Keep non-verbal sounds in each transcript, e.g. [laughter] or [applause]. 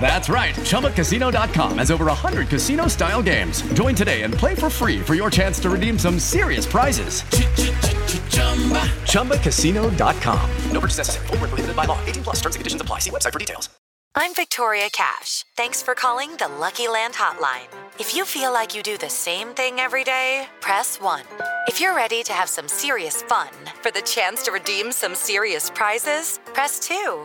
That's right. ChumbaCasino.com has over 100 casino style games. Join today and play for free for your chance to redeem some serious prizes. ChumbaCasino.com. No purchase necessary. Void were prohibited by law. 18 plus. Terms and conditions apply. See website for details. I'm Victoria Cash. Thanks for calling the Lucky Land Hotline. If you feel like you do the same thing every day, press 1. If you're ready to have some serious fun for the chance to redeem some serious prizes, press 2.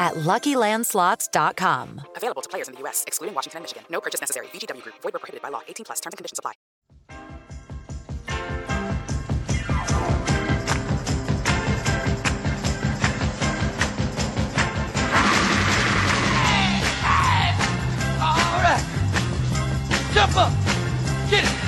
at LuckyLandSlots.com. Available to players in the U.S., excluding Washington and Michigan. No purchase necessary. VGW Group. Void were prohibited by law. 18 plus. Terms and conditions apply. All right. Jump up. Get it.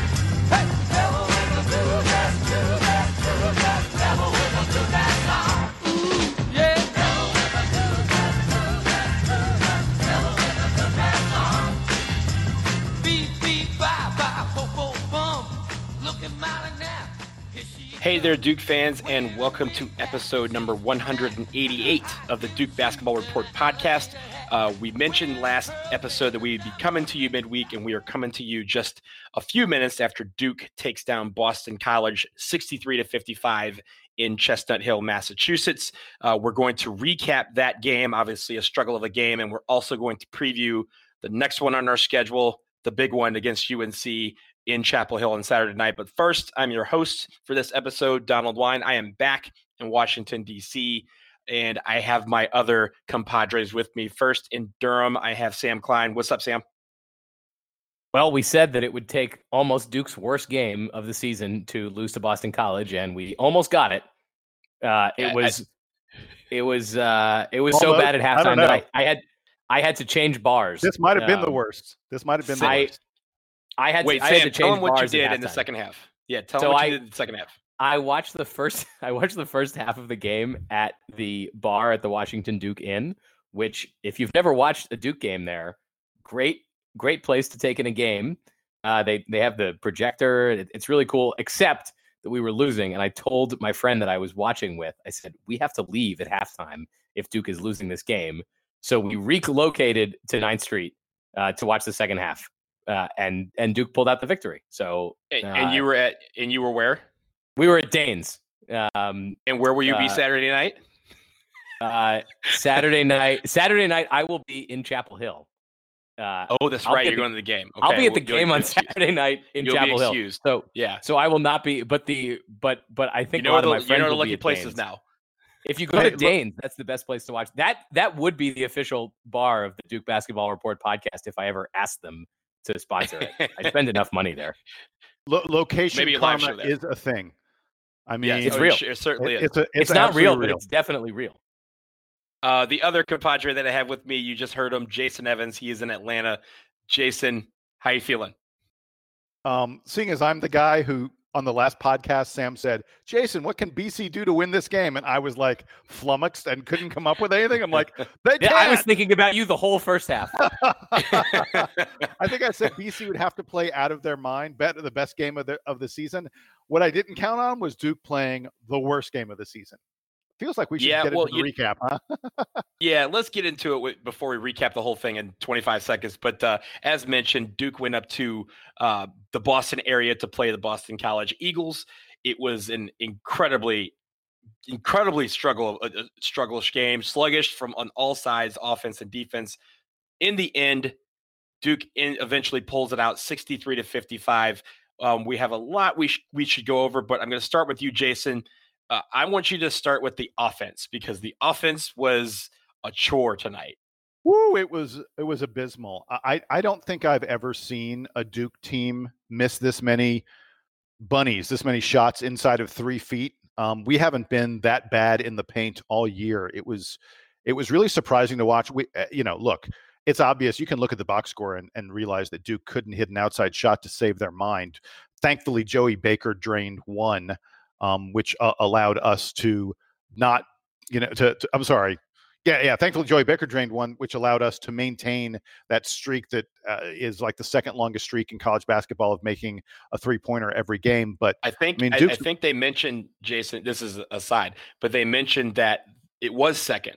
Hey there, Duke fans, and welcome to episode number 188 of the Duke Basketball Report podcast. Uh, we mentioned last episode that we'd be coming to you midweek, and we are coming to you just a few minutes after Duke takes down Boston College 63 to 55 in Chestnut Hill, Massachusetts. Uh, we're going to recap that game, obviously, a struggle of a game, and we're also going to preview the next one on our schedule, the big one against UNC in Chapel Hill on Saturday night. But first, I'm your host for this episode, Donald Wine. I am back in Washington, D.C., and I have my other compadres with me. First in Durham, I have Sam Klein. What's up, Sam? Well, we said that it would take almost Duke's worst game of the season to lose to Boston College, and we almost got it. Uh, it I- I- was, it was, uh, it was so bad at I halftime that I. I had, I had to change bars. This might have been the Um, worst. This might have been the I, worst. I had, Wait, to, I had Sam, to tell them what you did in the second half. Yeah, tell So them what I- you did in the second half. I watched the first [laughs] I watched the first half of the game at the bar at the Washington Duke Inn, which if you've never watched a Duke game there, great great place to take in a game. Uh, they they have the projector. It- it's really cool, except that we were losing, and I told my friend that I was watching with, I said we have to leave at halftime if Duke is losing this game. So we relocated to 9th Street uh, to watch the second half, uh, and and Duke pulled out the victory. So And, uh, and you were at and you were where? we were at Danes. Um, And where will you be uh, Saturday night? uh, Saturday night. Saturday night, I will be in Chapel Hill. Uh, Oh, that's I'll right. You're the- going to the game. I'll be at the game on [laughs] Saturday night in You'll Chapel Hill. So, Yeah. so I will not be. But the but but I think You a lot the, of my you friends know the lucky places Danes. now. If you [laughs] go to Danes, that's the best place to watch. That that would be the official bar of the Duke Basketball Report podcast if I ever asked them to sponsor it. I [laughs] spend enough money there. Lo- location Maybe a karma show there. is a thing. I mean, Yes, it's oh, real. It, it certainly it- is. it's, a, it's, It's, not real, absolutely but it's definitely real. Uh, the other compadre that I have with me, you just heard him, Jason Evans. He is in Atlanta. Jason, how you feeling? Um, seeing as I'm the guy who on the last podcast, Sam said, Jason, what can BC do to win this game? And I was like flummoxed and couldn't come up with anything. I'm like, [laughs] they Yeah. I was thinking about you the whole first half. [laughs] [laughs] I think I said BC would have to play out of their mind, bet the best game of the of the season. What I didn't count on was Duke playing the worst game of the season. Feels like we should Yeah, get well, into the you- recap, huh? [laughs] Yeah, let's get into it before we recap the whole thing in 25 seconds. But uh, as mentioned, Duke went up to uh, the Boston area to play the Boston College Eagles. It was an incredibly, incredibly struggle, uh, uh, struggleish game, sluggish from on all sides, offense and defense. In the end, Duke in, eventually pulls it out, 63 to 55. Um, we have a lot we sh- we should go over, but I'm going to start with you, Jason. Uh, I want you to start with the offense because the offense was a chore tonight. Woo! It was it was abysmal. I I don't think I've ever seen a Duke team miss this many bunnies, this many shots inside of three feet. Um, we haven't been that bad in the paint all year. It was it was really surprising to watch. We uh, you know look, it's obvious. You can look at the box score and, and realize that Duke couldn't hit an outside shot to save their mind. Thankfully, Joey Baker drained one, um, which uh, allowed us to not you know to, to I'm sorry yeah, yeah. Thankfully, Joey Baker drained one, which allowed us to maintain that streak that uh, is like the second longest streak in college basketball of making a three pointer every game. But I think I mean, I, I think they mentioned Jason. This is aside, but they mentioned that it was second.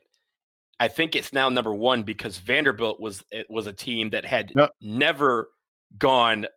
I think it's now number one because Vanderbilt was it was a team that had No. never gone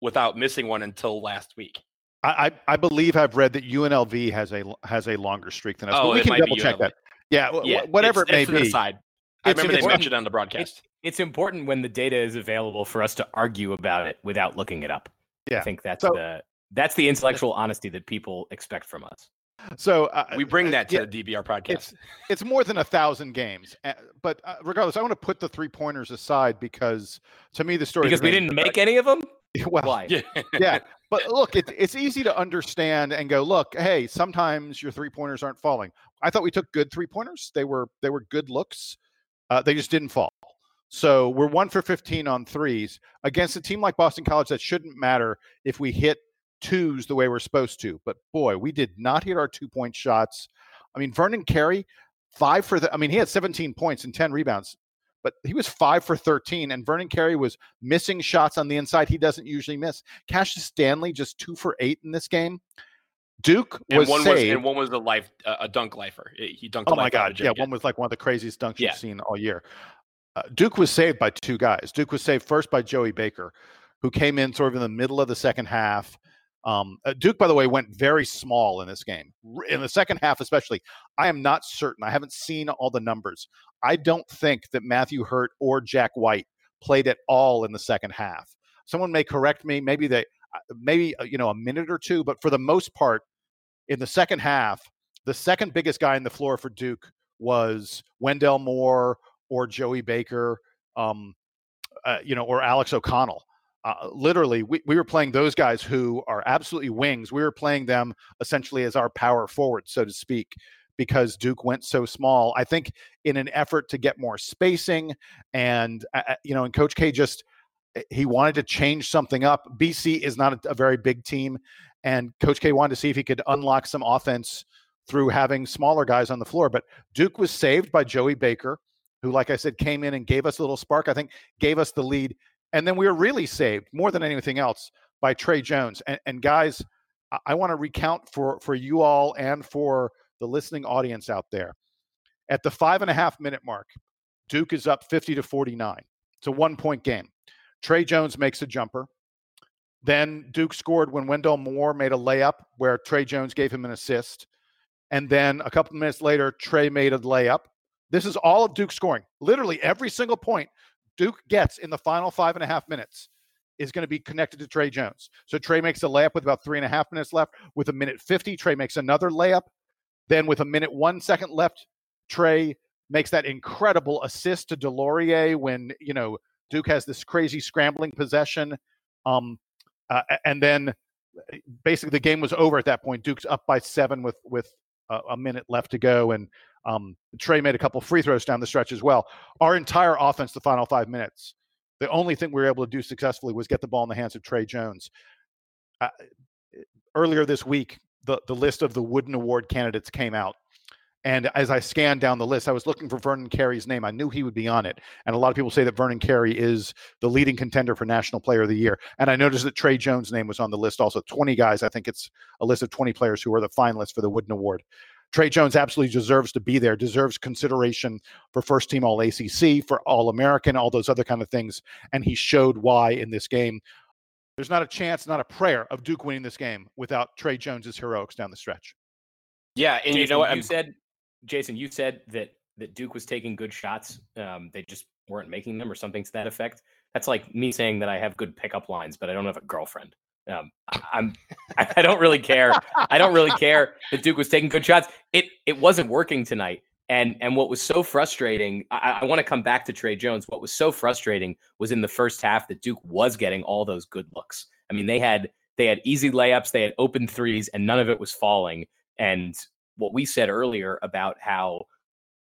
without missing one until last week. I, I, I believe I've read that UNLV has a has a longer streak than us. Oh, but we it can might be double check UNLV. that. Yeah, wh- wh- Yeah, whatever it's- it may it's an be. aside. I It's- remember they mentioned it on the broadcast. It's important when the data is available for us to argue about it without looking it up. Yeah. I think that's So- the that's the intellectual honesty that people expect from us. So uh, we bring that to yeah, the DBR podcast. It's it's more than a thousand games, uh, but uh, regardless, I want to put the three pointers aside because to me the story Because we didn't make any of them. [laughs] well, Why? yeah. [laughs] yeah but look it, it's easy to understand and go look hey sometimes your three pointers aren't falling. I thought we took good three pointers they were they were good looks. Uh, they just didn't fall. So we're one for 15 on threes against a team like boston college that shouldn't matter if we hit twos the way we're supposed to but boy we did not hit our two point shots. I mean vernon carey five for the i mean he had 17 points and 10 rebounds but he was five for 13 and vernon carey was missing shots on the inside he doesn't usually miss cassius stanley just two for eight in this game duke and was one saved was and one was a life uh, a dunk lifer. He dunked. oh my lifer out of god yeah Jimmy. one was like one of the craziest dunks Yeah. you've seen all year uh, duke was saved by two guys duke was saved first by joey baker who came in sort of in the middle of the second half um, uh, duke by the way went very small in this game in the second half especially. I am not certain. I haven't seen all the numbers. I don't think that matthew hurt or jack white played at all in the second half. Someone may correct me maybe they uh, maybe uh, you know a minute or two but for the most part in the second half the second biggest guy on the floor for duke was wendell moore or joey baker um, uh, you know or alex o'connell uh, literally we, we were playing those guys who are absolutely wings. We were playing them essentially as our power forward so to speak because duke went so small. I think in an effort to get more spacing and uh, uh, you know and coach k just uh, he wanted to change something up. Bc is not a, a very big team and coach k wanted to see if he could unlock some offense through having smaller guys on the floor but duke was saved by joey baker who like i said came in and gave us a little spark. I think gave us the lead and then we were really saved more than anything else by Tre Jones. And, and guys, I, I want to recount for for you all and for the listening audience out there. At the five and a half minute mark, Duke is up 50 to 49. It's a one point game. Tre Jones makes a jumper. Then Duke scored when Wendell Moore made a layup where Tre Jones gave him an assist. And then a couple minutes later, Tre made a layup. This is all of Duke scoring. Literally every single point Duke gets in the final five and a half minutes is going to be connected to Tre Jones. So Tre makes a layup with about three and a half minutes left. With a minute 50, Tre makes another layup. Then with a minute one second left, Tre makes that incredible assist to DeLaurier when, you know, Duke has this crazy scrambling possession. Um, uh, and then basically the game was over at that point. Duke's up by seven with, with a, a minute left to go. And um, Tre made a couple free throws down the stretch as well. Our entire offense, the final five minutes, the only thing we were able to do successfully was get the ball in the hands of Tre Jones. Uh, earlier this week, the, the list of the Wooden Award candidates came out. And as I scanned down the list, I was looking for Vernon Carey's name. I knew he would be on it. And a lot of people say that Vernon Carey is the leading contender for National Player of the Year. And I noticed that Tre Jones' name was on the list also. 20 guys. I think it's a list of 20 players who are the finalists for the Wooden Award. Tre Jones absolutely deserves to be there, deserves consideration for first team All ACC, for All American, all those other kind of things. And he showed why in this game. There's not a chance, not a prayer of Duke winning this game without Tre Jones's heroics down the stretch. Yeah, and Jason, you know what? You I'm- said, Jason, you said that that Duke was taking good shots. Um, they just weren't making them, or something to that effect. That's like me saying that I have good pickup lines, but I don't have a girlfriend. Um, I'm, I don't really care. I don't really care that Duke was taking good shots. It it wasn't working tonight. And and what was so frustrating, I, I want to come back to Tre Jones. What was so frustrating was in the first half that Duke was getting all those good looks. I mean, they had they had easy layups, they had open threes, and none of it was falling. And what we said earlier about how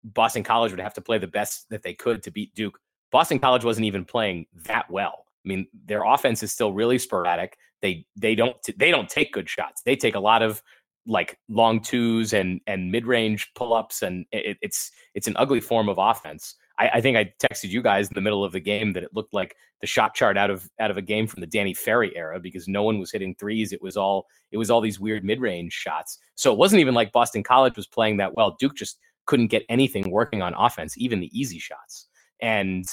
Boston College would have to play the best that they could to beat Duke. Boston College wasn't even playing that well. I mean, their offense is still really sporadic. They they don't they don't take good shots. They take a lot of like long twos and and mid range pull ups, and it, it's it's an ugly form of offense. I, I think I texted you guys in the middle of the game that it looked like the shot chart out of out of a game from the Danny Ferry era because no one was hitting threes. It was all it was all these weird mid range shots. So it wasn't even like Boston College was playing that well. Duke just couldn't get anything working on offense, even the easy shots. And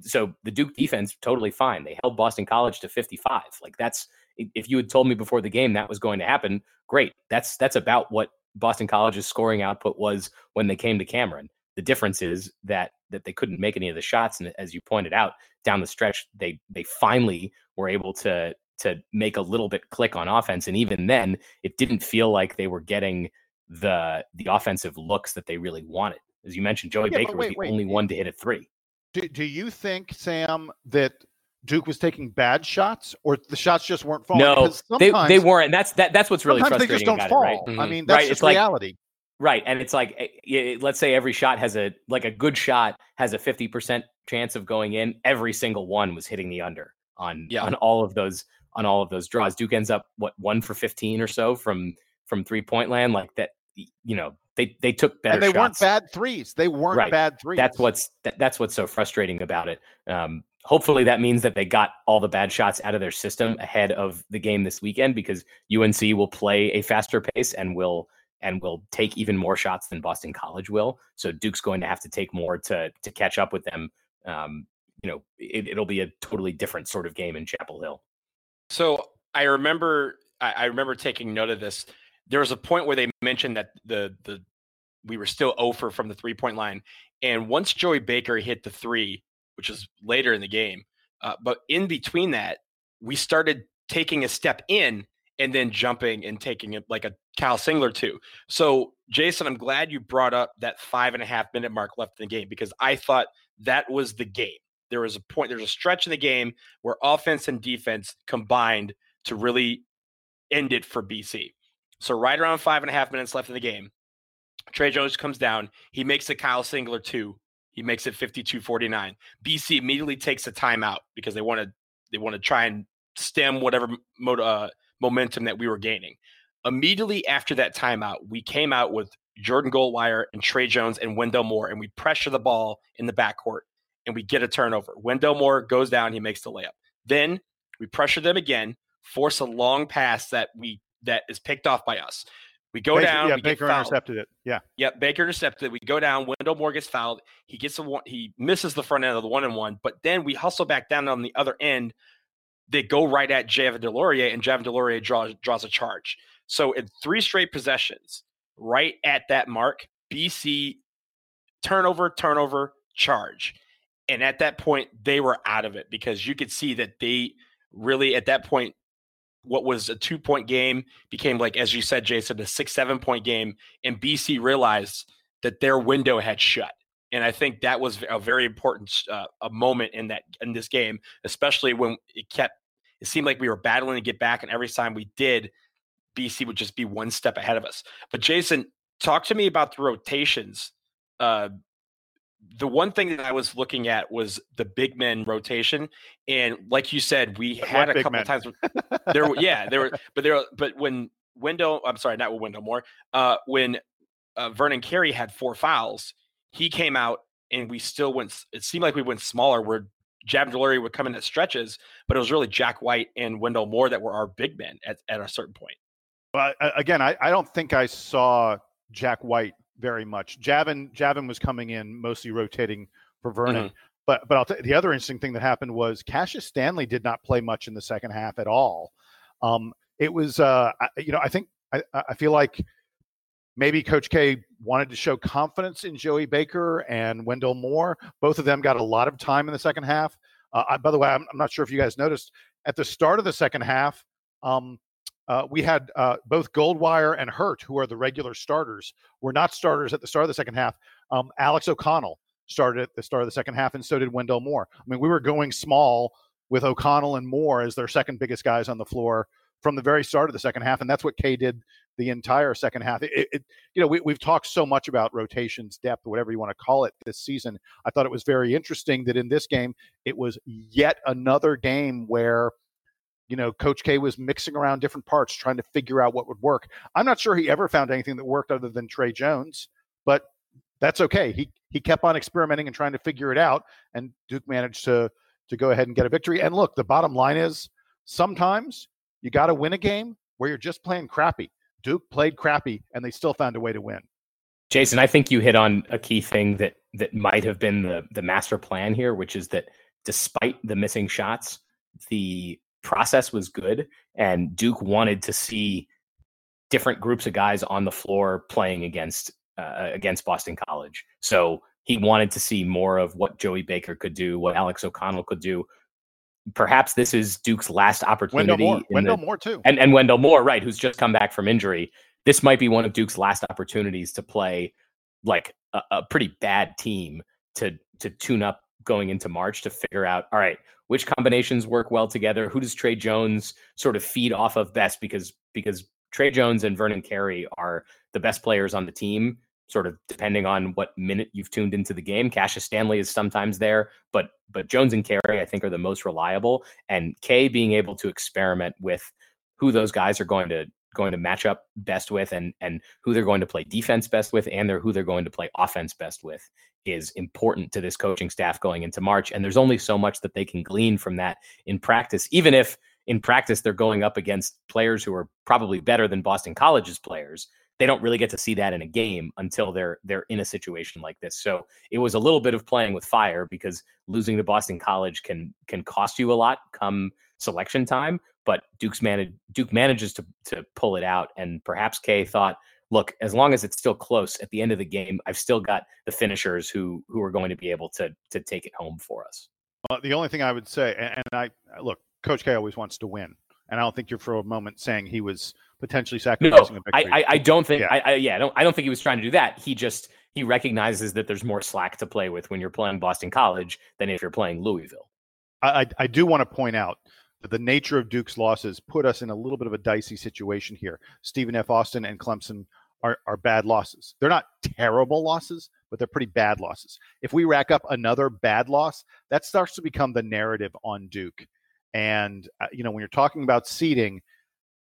so the Duke defense totally fine. They held Boston College to 55. Like that's if you had told me before the game that was going to happen, great. That's that's about what Boston College's scoring output was when they came to Cameron. The difference is that that they couldn't make any of the shots, and as you pointed out, down the stretch, they they finally were able to to make a little bit click on offense, and even then, it didn't feel like they were getting the the offensive looks that they really wanted. As you mentioned, Joey Yeah, Baker was the wait. only one to hit a three. Do, do you think, Sam, that Duke was taking bad shots or the shots just weren't falling? No, they, they weren't. That's that. That's what's really sometimes they just don't about fall. it, right? I mean, that's Right, just it's like- reality. Right, and it's like, eh, eh, let's say every shot has a like a good shot has a fifty percent chance of going in. Every single one was hitting the under on Yeah. on all of those on all of those draws. Duke ends up what one for fifteen or so from from three point land. Like that, you know, they they took better and they weren't bad threes. They weren't Right. bad threes. That's what's that, that's what's so frustrating about it. Um, hopefully, that means that they got all the bad shots out of their system ahead of the game this weekend because UNC will play a faster pace and will and will take even more shots than Boston College will. So Duke's going to have to take more to to catch up with them. Um, you know, it, it'll be a totally different sort of game in Chapel Hill. So I remember I, I remember taking note of this. There was a point where they mentioned that the the we were still over from the three point line, and once Joey Baker hit the three, which was later in the game, uh, but in between that, we started taking a step in and then jumping and taking it like a Kyle Singler two. So Jason, I'm glad you brought up that five and a half minute mark left in the game because I thought that was the game. There was a point, there's a stretch in the game where offense and defense combined to really end it for BC. So right around five and a half minutes left in the game, Tre Jones comes down. He makes a Kyle Singler two. He makes it 52-49. BC immediately takes a timeout because they want to they want to try and stem whatever mo- uh, momentum that we were gaining. Immediately after that timeout, we came out with Jordan Goldwire and Tre Jones and Wendell Moore, and we pressure the ball in the backcourt and we get a turnover. Wendell Moore goes down, he makes the layup. Then we pressure them again, force a long pass that we that is picked off by us. We go Baker, down, Yeah, we Baker intercepted it. Yeah. Yep, Baker intercepted. it. We go down. Wendell Moore gets fouled. He gets a one. He misses the front end of the one and one. But then we hustle back down on the other end. They go right at Javin DeLaurier, and Javin DeLaurier draws draws a charge. So in three straight possessions, right at that mark, BC turnover, turnover, charge. And at that point, they were out of it because you could see that they really, at that point, what was a two point game became like, as you said, Jason, a six, seven point game. And BC realized that their window had shut. And I think that was a very important uh, a moment in that in this game, especially when it kept. It seemed like we were battling to get back, and every time we did, BC would just be one step ahead of us. But Jason, talk to me about the rotations. Uh, the one thing that I was looking at was the big men rotation, and like you said, we had a couple men? times. [laughs] There, were- yeah, there were, but there, but when Wendell, I'm sorry, not with Wendell Moore. Uh, when uh, Vernon Carey had four fouls, he came out and we still went. It seemed like we went smaller. Where Javin DeLaurier would come in at stretches, but it was really Jack White and Wendell Moore that were our big men at, at a certain point. But again, I, I don't think I saw Jack White very much. Javin Javin was coming in mostly rotating for Vernon. Mm-hmm. But but I'll t- the other interesting thing that happened was Cassius Stanley did not play much in the second half at all. Um, it was uh, I, you know I think I, I feel like maybe Coach K wanted to show confidence in Joey Baker and Wendell Moore. Both of them got a lot of time in the second half. Uh, I, by the way, I'm, I'm, not sure if you guys noticed at the start of the second half, um, uh, we had uh, both Goldwire and Hurt, who are the regular starters, were not starters at the start of the second half. Um, Alex O'Connell started at the start of the second half, and so did Wendell Moore. I mean, we were going small with O'Connell and Moore as their second biggest guys on the floor from the very start of the second half, and that's what K did the entire second half. It, it you know, we, we've talked so much about rotations, depth, whatever you want to call it, this season. I thought it was very interesting that in this game, it was yet another game where you know, Coach K was mixing around different parts, trying to figure out what would work. I'm not sure he ever found anything that worked other than Tre Jones, but that's okay. He he kept on experimenting and trying to figure it out, and Duke managed to to go ahead and get a victory. And look, the bottom line is sometimes you got to win a game where you're just playing crappy. Duke played crappy, and they still found a way to win. Jason, I think you hit on a key thing that that might have been the the master plan here, which is that despite the missing shots, the process was good, and Duke wanted to see different groups of guys on the floor playing against uh, against Boston College. So he wanted to see more of what Joey Baker could do, what Alex O'Connell could do. Perhaps this is Duke's last opportunity. Wendell Moore, Wendell the, Moore too, and and Wendell Moore, right, who's just come back from injury. This might be one of Duke's last opportunities to play like a, a pretty bad team to to tune up going into March to figure out, all right, which combinations work well together? Who does Tre Jones sort of feed off of best? Because because Tre Jones and Vernon Carey are the best players on the team, sort of depending on what minute you've tuned into the game. Cassius Stanley is sometimes there, but but Jones and Carey, I think, are the most reliable. And K being able to experiment with who those guys are going to going to match up best with and and who they're going to play defense best with and they're who they're going to play offense best with is important to this coaching staff going into March and there's only so much that they can glean from that in practice even if in practice they're going up against players who are probably better than Boston College's players they don't really get to see that in a game until they're they're in a situation like this. So it was a little bit of playing with fire because losing to Boston College can can cost you a lot come selection time but Duke's managed Duke manages to to pull it out, and perhaps K thought, look, as long as it's still close at the end of the game, I've still got the finishers who who are going to be able to to take it home for us. Well, the only thing I would say, and, and I uh, look, Coach K always wants to win, and I don't think you're for a moment saying he was potentially sacrificing no, a victory. I, I, I don't think, yeah. I, I, yeah, I don't, I don't think he was trying to do that. He just he recognizes that there's more slack to play with when you're playing Boston College than if you're playing Louisville. I, I do want to point out that the nature of Duke's losses put us in a little bit of a dicey situation here. Stephen F. Austin and Clemson are, are bad losses. They're not terrible losses, but they're pretty bad losses. If we rack up another bad loss, that starts to become the narrative on Duke. And, uh, you know, when you're talking about seeding,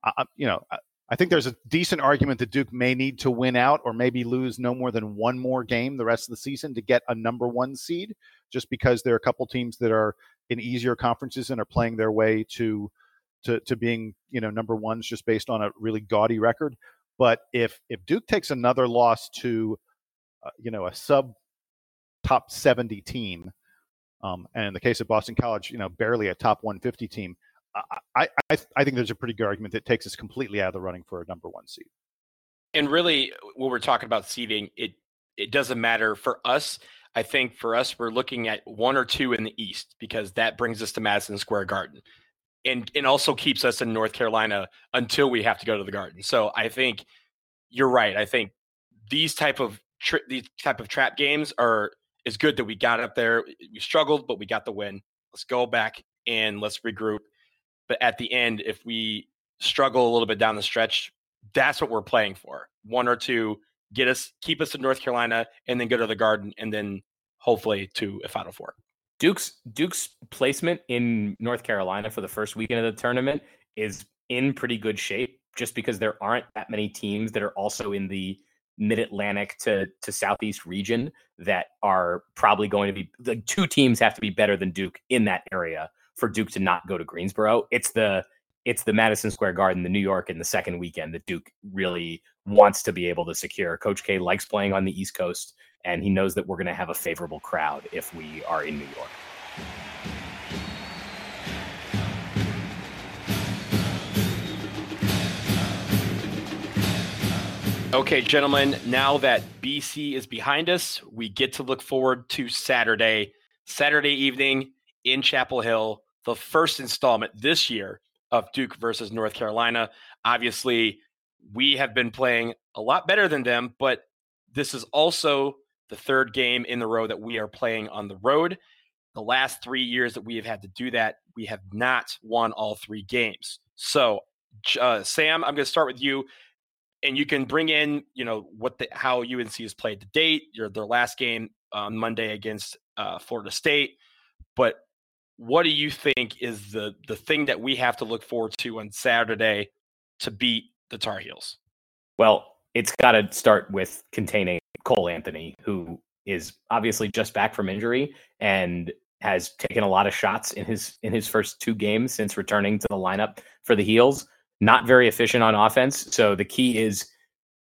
uh, you know, I think there's a decent argument that Duke may need to win out or maybe lose no more than one more game the rest of the season to get a number one seed, just because there are a couple teams that are in easier conferences and are playing their way to to to being you know number ones just based on a really gaudy record. But if if Duke takes another loss to uh, you know a sub top 70 team, um, and in the case of Boston College, you know barely a top 150 team, I, I I think there's a pretty good argument that takes us completely out of the running for a number one seed. And really, when we're talking about seeding, it it doesn't matter for us. I think for us, we're looking at one or two in the East because that brings us to Madison Square Garden, and and also keeps us in North Carolina until we have to go to the Garden. So I think you're right. I think these type of tri- these type of trap games are is good that we got up there. We struggled, but we got the win. Let's go back and let's regroup. But at the end, if we struggle a little bit down the stretch, that's what we're playing for. One or two get us, keep us in North Carolina, and then go to the Garden, and then hopefully to a Final Four. Duke's Duke's placement in North Carolina for the first weekend of the tournament is in pretty good shape just because there aren't that many teams that are also in the mid Atlantic to to Southeast region that are probably going to be the two teams have to be better than Duke in that area for Duke to not go to Greensboro. It's the it's the Madison Square Garden, the New York in the second weekend that Duke really wants to be able to secure. Coach K likes playing on the East Coast, and he knows that we're going to have a favorable crowd if we are in New York. Okay, gentlemen, now that BC is behind us, we get to look forward to Saturday, Saturday evening in Chapel Hill, the first installment this year of Duke versus North Carolina. Obviously, we have been playing a lot better than them, but this is also the third game in the row that we are playing on the road. The last three years that we have had to do that, we have not won all three games. So, uh, Sam, I'm going to start with you and you can bring in, you know, what the how UNC has played to date. Your their last game on Monday against uh, Florida State, but what do you think is the the thing that we have to look forward to on Saturday to beat the Tar Heels? Well, it's got to start with containing Cole Anthony, who is obviously just back from injury and has taken a lot of shots in his in his first two games since returning to the lineup for the Heels not very efficient on offense. So the key is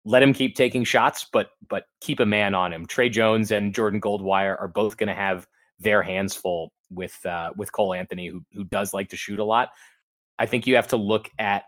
let him keep taking shots, but but keep a man on him. Tre Jones and Jordan Goldwire are both going to have their hands full with uh, with Cole Anthony, who who does like to shoot a lot. I think you have to look at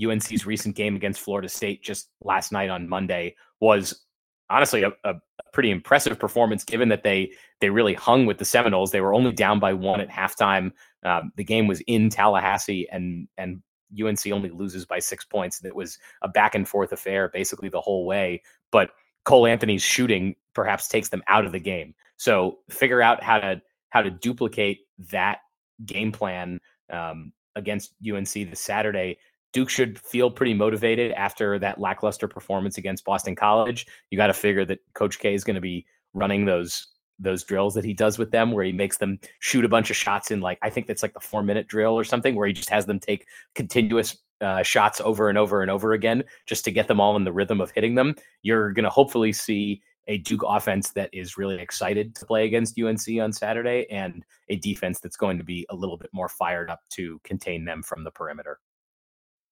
UNC's recent game against Florida State just last night on Monday was honestly a, a, pretty impressive performance given that they they really hung with the Seminoles. They were only down by one at halftime. Um, the game was in Tallahassee, and and UNC only loses by six points. And It was a back and forth affair basically the whole way. But Cole Anthony's shooting perhaps takes them out of the game. So figure out how to how to duplicate that game plan um, against UNC this Saturday. Duke should feel pretty motivated after that lackluster performance against Boston College. You got to figure that Coach K is going to be running those those drills that he does with them where he makes them shoot a bunch of shots in like I think that's like the 4 minute drill or something where he just has them take continuous uh, shots over and over and over again just to get them all in the rhythm of hitting them. You're going to hopefully see a Duke offense that is really excited to play against UNC on Saturday and a defense that's going to be a little bit more fired up to contain them from the perimeter.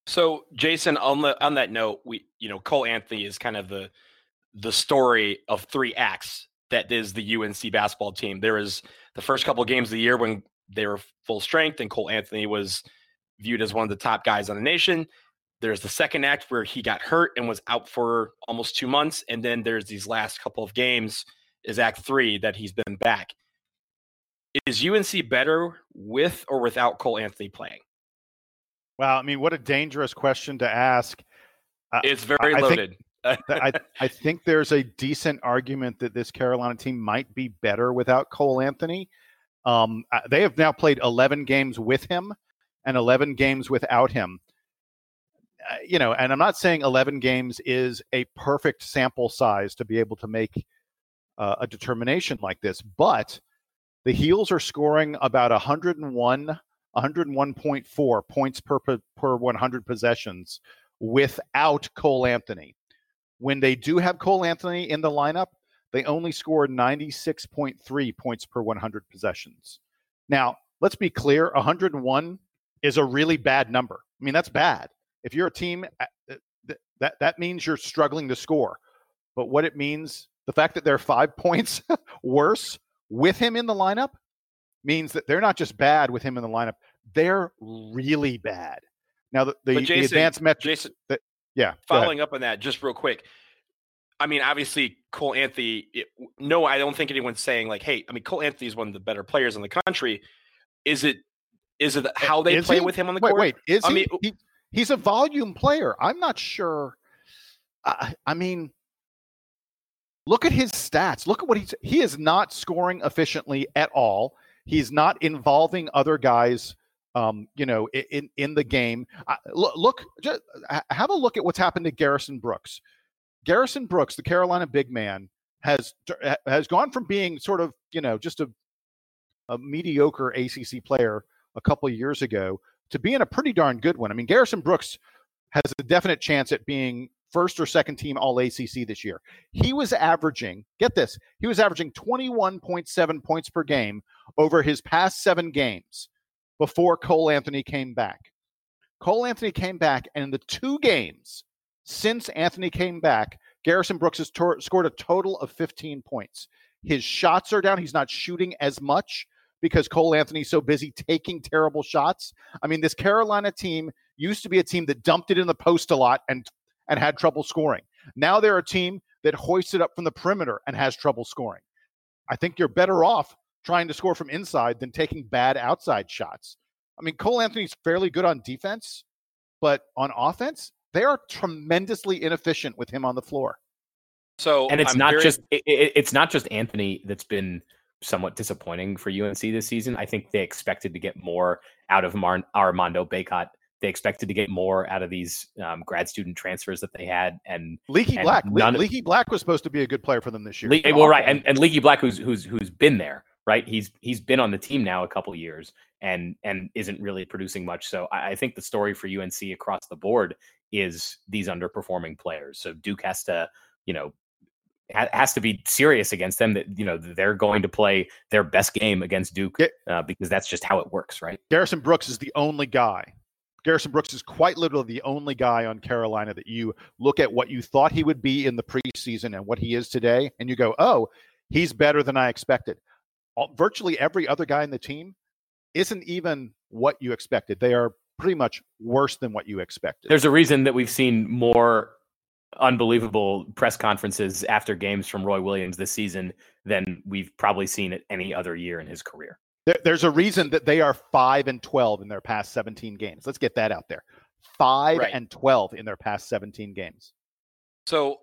So, Jason, on the on that note, we you know Cole Anthony is kind of the the story of three acts that is the UNC basketball team. There was the first couple of games of the year when they were full strength and Cole Anthony was viewed as one of the top guys on the nation. There's the second act where he got hurt and was out for almost two months. And then there's these last couple of games is act three that he's been back. Is UNC better with or without Cole Anthony playing? Well, I mean, what a dangerous question to ask. It's very I loaded. [laughs] Think, I, I think there's a decent argument that this Carolina team might be better without Cole Anthony. Um, uh, they have now played 11 games with him and 11 games without him. Uh, you know, and I'm not saying 11 games is a perfect sample size to be able to make uh, a determination like this, but the Heels are scoring about 101, 101.4 points per per 100 possessions without Cole Anthony. When they do have Cole Anthony in the lineup, they only score 96.3 points per 100 possessions. Now, let's be clear 101 is a really bad number. I mean, that's bad. If you're a team, uh, that, that means you're struggling to score. But what it means, the fact that they're five [laughs] points worse with him in the lineup means that they're not just bad with him in the lineup, they're really bad. Now, the, the, Jason, the advanced metrics. Jason, that, yeah. Following up on that, just real quick. I mean, obviously, Cole Anthony. It, no, I don't think anyone's saying like, "Hey, I mean, Cole Anthony is one of the better players in the country." Is it? Is it eh, how they is play he? with him on the wait, court? Wait, is I he, mean, he? He's a volume player. I'm not sure. I, I mean, look at his stats. Look at what he's. He is not scoring efficiently at all. He's not involving other guys um, you know, in in the game. Uh, look, just have a look at what's happened to Garrison Brooks. Garrison Brooks, the Carolina big man, has has gone from being sort of you know just a a mediocre ACC player a couple years ago to being a pretty darn good one. I mean, Garrison Brooks has a definite chance at being first or second team all ACC this year. He was averaging, get this, he was averaging 21.7 points per game over his past seven games before Cole Anthony came back. Cole Anthony came back, and in the two games since Anthony came back, Garrison Brooks has tor- scored a total of 15 points. His shots are down. He's not shooting as much because Cole Anthony's so busy taking terrible shots. I mean, this Carolina team used to be a team that dumped it in the post a lot and and had trouble scoring. Now they're a team that hoists it up from the perimeter and has trouble scoring. I think you're better off trying to score from inside than taking bad outside shots. I mean, Cole Anthony's fairly good on defense, but on offense, they are tremendously inefficient with him on the floor. So and it's I'm not very- just it, it- it's not just Anthony that's been somewhat disappointing for UNC this season. I think they expected to get more out of Mar- Armando Bacot. They expected to get more out of these um, grad student transfers that they had, and Leaky and Black, Le- of- Leaky Black was supposed to be a good player for them this year. Le- well, right, and, and Leaky Black, who's who's who's been there, right? He's he's been on the team now a couple years, and and isn't really producing much. So I, I think the story for UNC across the board is these underperforming players. So Duke has to, you know, ha- has to be serious against them. That you know they're going to play their best game against Duke uh, because that's just how it works, right? Garrison Brooks is the only guy. Garrison Brooks is quite literally the only guy on Carolina that you look at what you thought he would be in the preseason and what he is today, and you go, "Oh, he's better than I expected." All, virtually every other guy in the team isn't even what you expected. They are pretty much worse than what you expected. There's a reason that we've seen more unbelievable press conferences after games from Roy Williams this season than we've probably seen at any other year in his career. There, there's a reason that they are five and twelve in their past 17 games. Let's get that out there. Five Right. and twelve in their past 17 games. So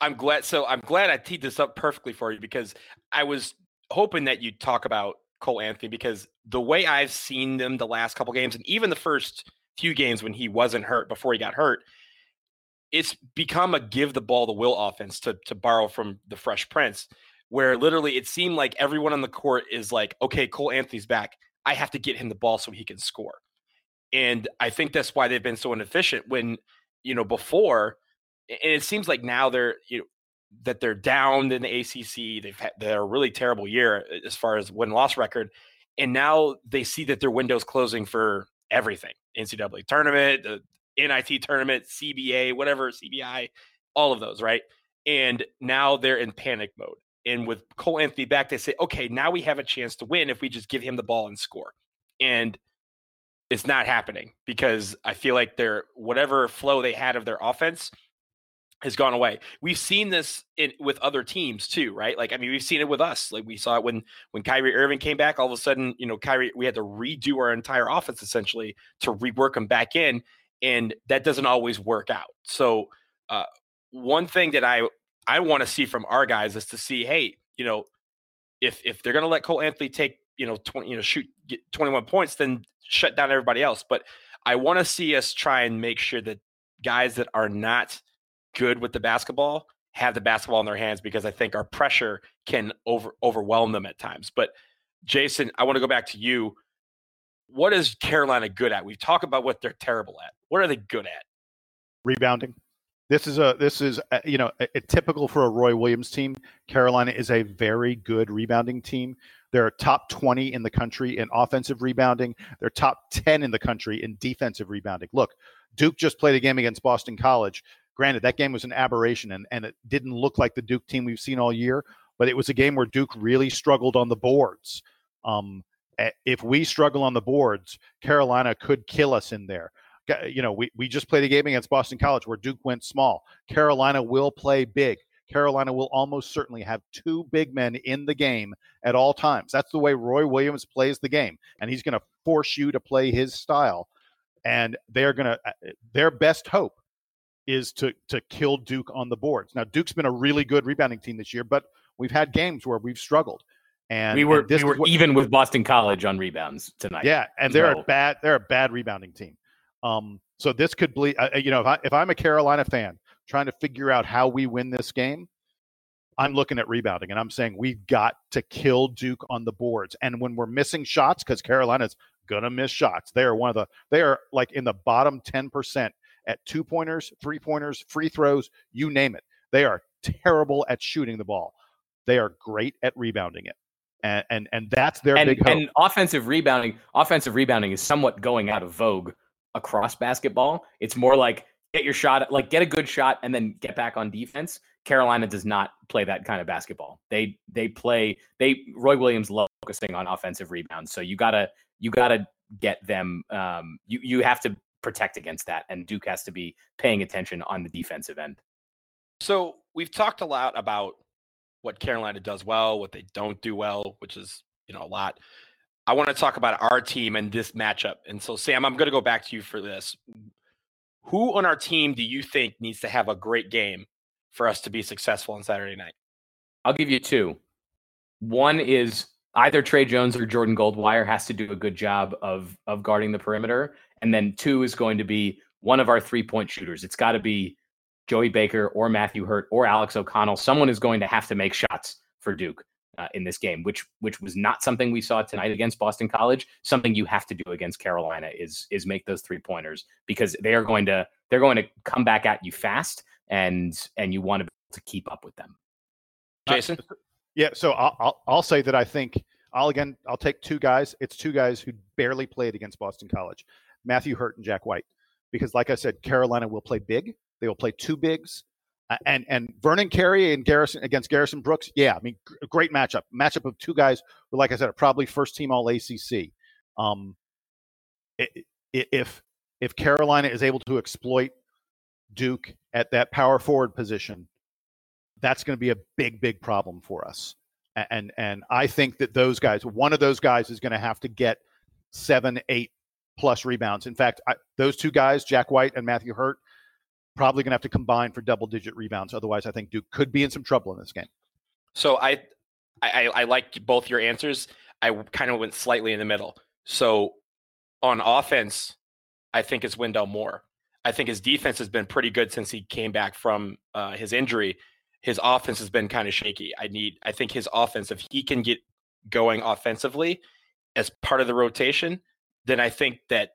I'm glad. So I'm glad I teed this up perfectly for you because I was hoping that you'd talk about Cole Anthony because the way I've seen them the last couple games and even the first few games when he wasn't hurt before he got hurt, it's become a give the ball the Will offense to to borrow from the Fresh Prince, where literally it seemed like everyone on the court is like, okay, Cole Anthony's back. I have to get him the ball so he can score. And I think that's why they've been so inefficient when, you know, before and it seems like now they're you know that they're down in the ACC. They've had they're a really terrible year as far as win loss record, and now they see that their window's closing for everything: NCAA tournament, the NIT tournament, CBA, whatever CBI, all of those, right? And now they're in panic mode. And with Cole Anthony back, they say, okay, now we have a chance to win if we just give him the ball and score. And it's not happening because I feel like their whatever flow they had of their offense has gone away. We've seen this in, with other teams too, right? Like I mean, we've seen it with us. Like we saw it when when Kyrie Irving came back. All of a sudden, you know, Kyrie, we had to redo our entire offense essentially to rework him back in, and that doesn't always work out. So, uh, one thing that I I want to see from our guys is to see, hey, you know, if if they're going to let Cole Anthony take you know twenty, you know, shoot get twenty one points, then shut down everybody else. But I want to see us try and make sure that guys that are not good with the basketball have the basketball in their hands because I think our pressure can over overwhelm them at times. But Jason, I want to go back to you. What is Carolina good at? We've talked about what they're terrible at. What are they good at? rebounding. This is a this is a, you know a, a typical for a Roy Williams team. Carolina is a very good rebounding team. They're top 20 in the country in offensive rebounding. They're top 10 in the country in defensive rebounding. Look, Duke just played a game against Boston College. Granted, that game was an aberration and, and it didn't look like the Duke team we've seen all year, but it was a game where Duke really struggled on the boards. Um, eh, if we struggle on the boards, Carolina could kill us in there you know, we, we just played a game against Boston College where Duke went small. Carolina will play big. Carolina will almost certainly have two big men in the game at all times. That's the way Roy Williams plays the game, and he's going to force you to play his style. And they're going to their best hope is to to kill Duke on the boards. Now Duke's been a really good rebounding team this year, but we've had games where we've struggled. And we were and this we were what- even with Boston College on rebounds tonight. yeah, and they're a bad they're a bad rebounding team. Um, so this could be uh, you know if I if I'm a Carolina fan trying to figure out how we win this game, I'm looking at rebounding and I'm saying we've got to kill Duke on the boards. And when we're missing shots, because Carolina's gonna miss shots, they are one of the they are like in the bottom ten percent at two pointers, three pointers, free throws, you name it. They are terrible at shooting the ball. They are great at rebounding it. And and, and that's their and, big hope. and offensive rebounding, offensive rebounding is somewhat going out of vogue across basketball. It's more like get your shot, like get a good shot and then get back on defense. Carolina does not play that kind of basketball. They they play they Roy Williams loves focusing on offensive rebounds. So you gotta you gotta get them. Um, you you have to protect against that, and Duke has to be paying attention on the defensive end. So we've talked a lot about what Carolina does well, what they don't do well, which is you know a lot. I want to talk about our team and this matchup. And so, Sam, I'm going to go back to you for this. Who on our team do you think needs to have a great game for us to be successful on Saturday night? I'll give you two. One is either Tre Jones or Jordan Goldwire has to do a good job of of guarding the perimeter, and then two is going to be one of our three point shooters. It's got to be Joey Baker or Matthew Hurt or Alex O'Connell. Someone is going to have to make shots for Duke uh, in this game, which which was not something we saw tonight against Boston College. Something you have to do against Carolina is is make those three pointers because they are going to they're going to come back at you fast, and and you want to be able to keep up with them. Jason, uh, yeah. So I'll, I'll I'll say that I think I'll again I'll take two guys. It's two guys who barely played against Boston College, Matthew Hurt and Jack White, because like I said, Carolina will play big. They will play two bigs. Uh, and and Vernon Carey and Garrison against Garrison Brooks, yeah, I mean, g- great matchup. Matchup of two guys who, like I said, are probably first team All ACC. Um, if if Carolina is able to exploit Duke at that power forward position, that's going to be a big, big problem for us. And and I think that those guys, one of those guys, is going to have to get seven, eight plus rebounds. In fact, I, those two guys, Jack White and Matthew Hurt, probably going to have to combine for double digit rebounds. Otherwise, I think Duke could be in some trouble in this game. So I, I, I like both your answers. I kind of went slightly in the middle. So on offense, I think it's Wendell Moore. I think his defense has been pretty good since he came back from uh, his injury. His offense has been kind of shaky. I need, I think his offense, if he can get going offensively as part of the rotation, then I think that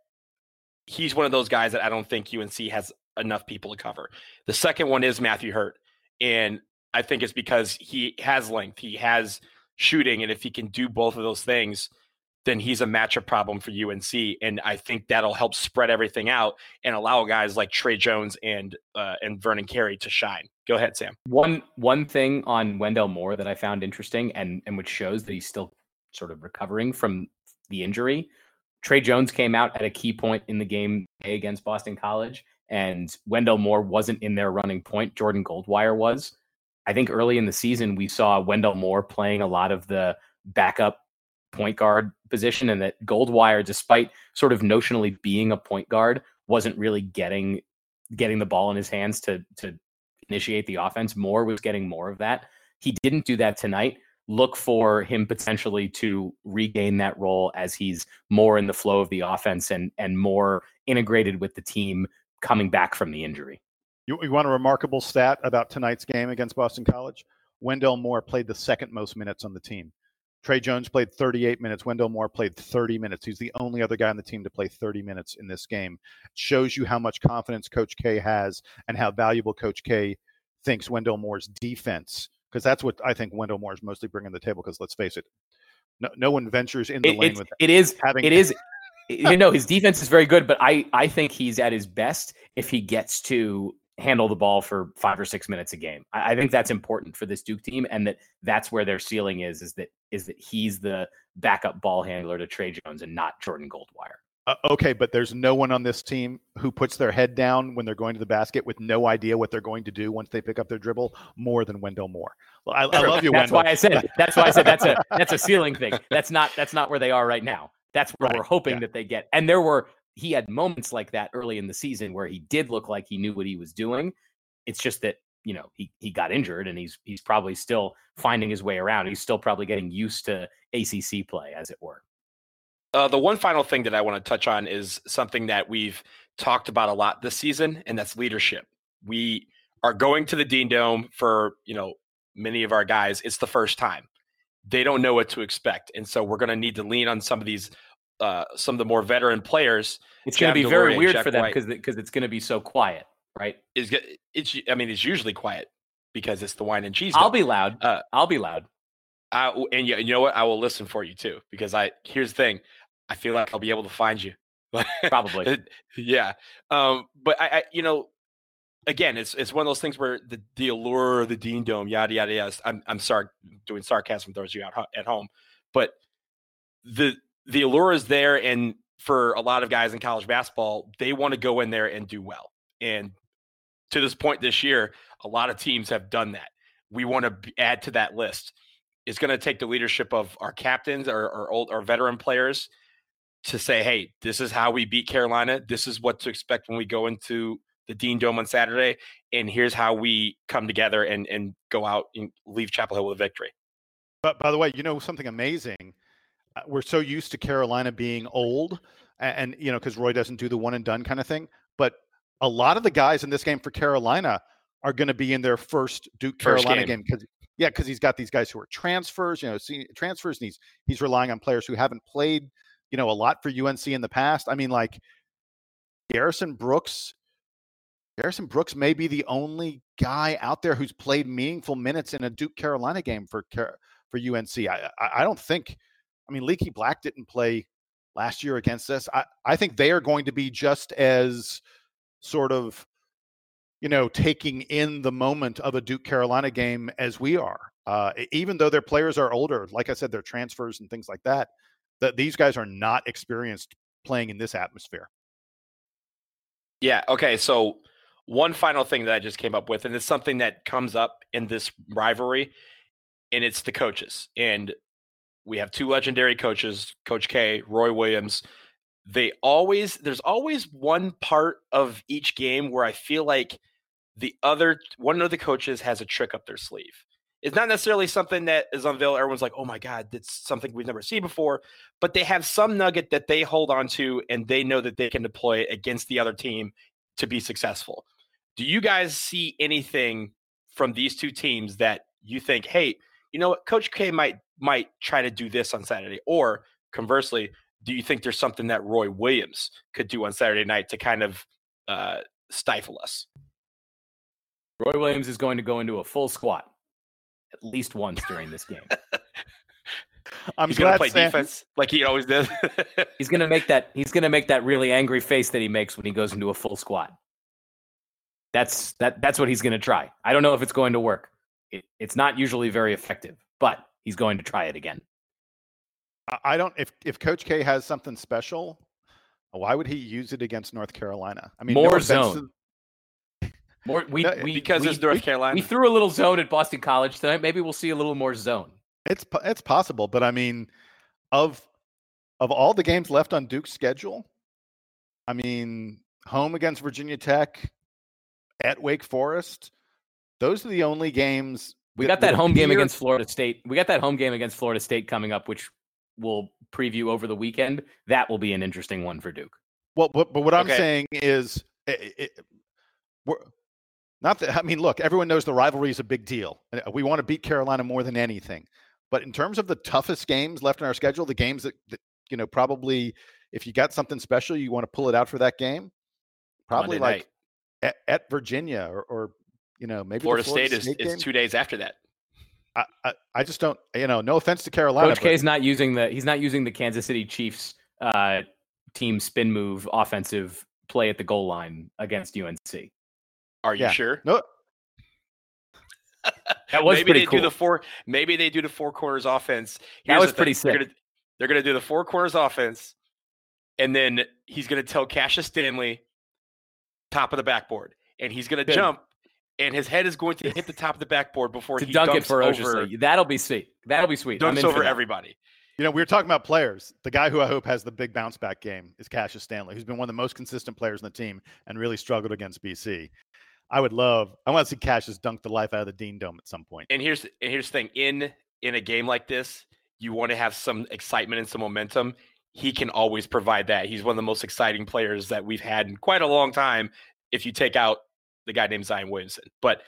he's one of those guys that I don't think UNC has enough people to cover. The second one is Matthew Hurt. And I think it's because he has length, he has shooting. And if he can do both of those things, then he's a matchup problem for UNC. And I think that'll help spread everything out and allow guys like Tre Jones and uh, and Vernon Carey to shine. Go ahead, Sam. One one thing on Wendell Moore that I found interesting and and which shows that he's still sort of recovering from the injury. Tre Jones came out at a key point in the game against Boston College and Wendell Moore wasn't in their running point. Jordan Goldwire was. I think early in the season, we saw Wendell Moore playing a lot of the backup point guard position, and that Goldwire, despite sort of notionally being a point guard, wasn't really getting getting the ball in his hands to to initiate the offense. Moore was getting more of that. He didn't do that tonight. Look for him potentially to regain that role as he's more in the flow of the offense and and more integrated with the team coming back from the injury. You, you want a remarkable stat about tonight's game against Boston College? Wendell Moore played the second most minutes on the team. Tre Jones played 38 minutes. Wendell Moore played 30 minutes. He's the only other guy on the team to play 30 minutes in this game. It shows you how much confidence Coach K has and how valuable Coach K thinks Wendell Moore's defense, because that's what I think Wendell Moore is mostly bringing to the table. Because let's face it, no, no one ventures in the It, lane with it is having it is you know his defense is very good, but I I think he's at his best if he gets to handle the ball for five or six minutes a game. I, I think that's important for this Duke team, and that that's where their ceiling is. Is that is that he's the backup ball handler to Tre Jones and not Jordan Goldwire. Uh, okay, but there's no one on this team who puts their head down when they're going to the basket with no idea what they're going to do once they pick up their dribble more than Wendell Moore. Well, I, I love you, That's Wendell. why I said [laughs] that's why I said that's a that's a ceiling thing. That's not that's not where they are right now. That's where Right, we're hoping yeah. that they get. And there were he had moments like that early in the season where he did look like he knew what he was doing. It's just that you know he he got injured and he's he's probably still finding his way around. He's still probably getting used to ACC play, as it were. Uh, the one final thing that I want to touch on is something that we've talked about a lot this season, and that's leadership. We are going to the Dean Dome for you know many of our guys. It's the first time; they don't know what to expect, and so we're going to need to lean on some of these uh, some of the more veteran players. It's going to be very weird Jack for them because because it's going to be so quiet, right? is it's I mean it's usually quiet because it's the wine and cheese. I'll be loud. Uh, I'll be loud. I, and you, you know what? I will listen for you too because I here's the thing. I feel like I'll be able to find you. Probably. [laughs] yeah. Um, but I, I, you know, again, it's it's one of those things where the the allure of the Dean Dome, yada yada yada. I'm I'm sorry, doing sarcasm throws you out at home, but the the allure is there, and for a lot of guys in college basketball, they want to go in there and do well. And to this point this year, a lot of teams have done that. We want to add to that list. It's going to take the leadership of our captains, our, our old, our veteran players, to say, "Hey, this is how we beat Carolina. This is what to expect when we go into the Dean Dome on Saturday, and here's how we come together and and go out and leave Chapel Hill with a victory." But by the way, you know something amazing? Uh, We're so used to Carolina being old, a- and, you know because Roy doesn't do the one and done kind of thing. But a lot of the guys in this game for Carolina are going to be in their first Duke First Carolina game. because yeah, because he's got these guys who are transfers, you know, see, transfers, and he's he's relying on players who haven't played, you know, a lot for UNC in the past. I mean, like Garrison Brooks. Garrison Brooks may be the only guy out there who's played meaningful minutes in a Duke Carolina game for for UNC. I, I I don't think. I mean, Leaky Black didn't play last year against us. I I think they are going to be just as sort of you know taking in the moment of a Duke Carolina game as we are. Uh, even though their players are older, like I said, they're transfers and things like that. That these guys are not experienced playing in this atmosphere. Yeah. Okay. So one final thing that I just came up with, and it's something that comes up in this rivalry, and it's the coaches. And we have two legendary coaches, Coach K, Roy Williams. They always there's always one part of each game where I feel like the other one of the coaches has a trick up their sleeve. It's not necessarily something that is unveiled. Everyone's like, "Oh my god, that's something we've never seen before." But they have some nugget that they hold on to, and they know that they can deploy it against the other team to be successful. Do you guys see anything from these two teams that you think, "Hey, you know what, Coach K might might try to do this on Saturday," or conversely, do you think there's something that Roy Williams could do on Saturday night to kind of uh, stifle us? Roy Williams is going to go into a full squat at least once during this game. I'm He's going to play Sam- defense like he always does. [laughs] He's going to make that he's going to make that really angry face that he makes when he goes into a full squat. That's that that's what he's going to try. I don't know if it's going to work. It, it's not usually very effective, but he's going to try it again. I- don't. If if Coach K has something special, why would he use it against North Carolina? I mean, More offense zone. to- More we, No, we because we, it's North we- Carolina. We threw a little zone at Boston College tonight. Maybe we'll see a little more zone. It's it's possible, but I mean, of of all the games left on Duke's schedule, I mean, home against Virginia Tech, at Wake Forest, those are the only games. We got that home game against Florida State. We got that home game against Florida State coming up, which we'll preview over the weekend. That will be an interesting one for Duke. Well, but, but what I'm Okay. saying is, i i we're not that. I mean, look, everyone knows the rivalry is a big deal. Uh, we want to beat Carolina more than anything. But in terms of the toughest games left in our schedule, the games that, that you know probably, if you got something special, you want to pull it out for that game. Probably Monday like at, at Virginia or, or you know maybe the Florida, State is, State is game. two days after that. I, I, I just don't. You know, no offense to Carolina. Coach but- K is not using the he's not using the Kansas City Chiefs uh, team spin move offensive play at the goal line against UNC. Are you Yeah. sure? no, [laughs] That was maybe pretty they cool. do the four. Maybe they do the four corners offense. That was the thing, pretty They're sick. gonna, they're gonna do the four corners offense, and then he's gonna tell Cassius Stanley, top of the backboard, and he's gonna Good. jump, and his head is going to hit the top of the backboard before to he dunk it dunks ferociously. over, That'll be sweet. That'll be sweet. I'm dunks in for over everybody. You know, we were talking about players. The guy who I hope has the big bounce back game is Cassius Stanley, who's been one of the most consistent players in the team and really struggled against BC. I would love. I want to see Cassius dunk the life out of the Dean Dome at some point. And here's and here's the thing: in in a game like this, you want to have some excitement and some momentum. He can always provide that. He's one of the most exciting players that we've had in quite a long time. If you take out the guy named Zion Williamson, but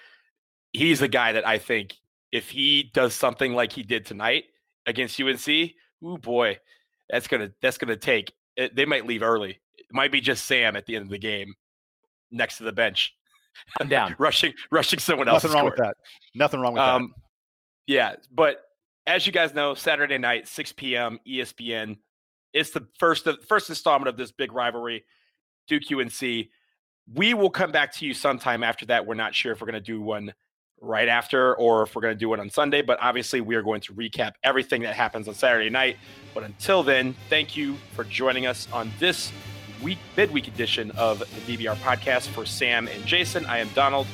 he's the guy that I think if he does something like he did tonight against UNC, oh boy, that's gonna that's gonna take. It, they might leave early. It might be just Sam at the end of the game, next to the bench, [laughs] I'm down. rushing rushing someone else. Nothing wrong with that. Nothing wrong with Um, yeah, but as you guys know, Saturday night, 6 p.m. ESPN. It's the first the first installment of this big rivalry, Duke UNC. We will come back to you sometime after that. We're not sure if we're going to do one right after or if we're going to do one on Sunday, but obviously we are going to recap everything that happens on Saturday night. But until then, thank you for joining us on this week midweek edition of the DBR podcast for Sam and Jason. I am Donald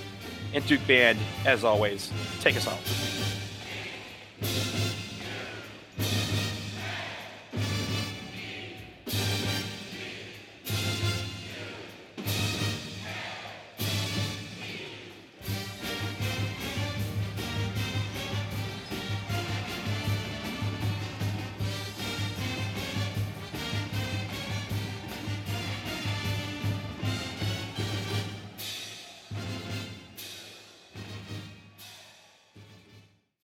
and Duke Band, as always, take us home.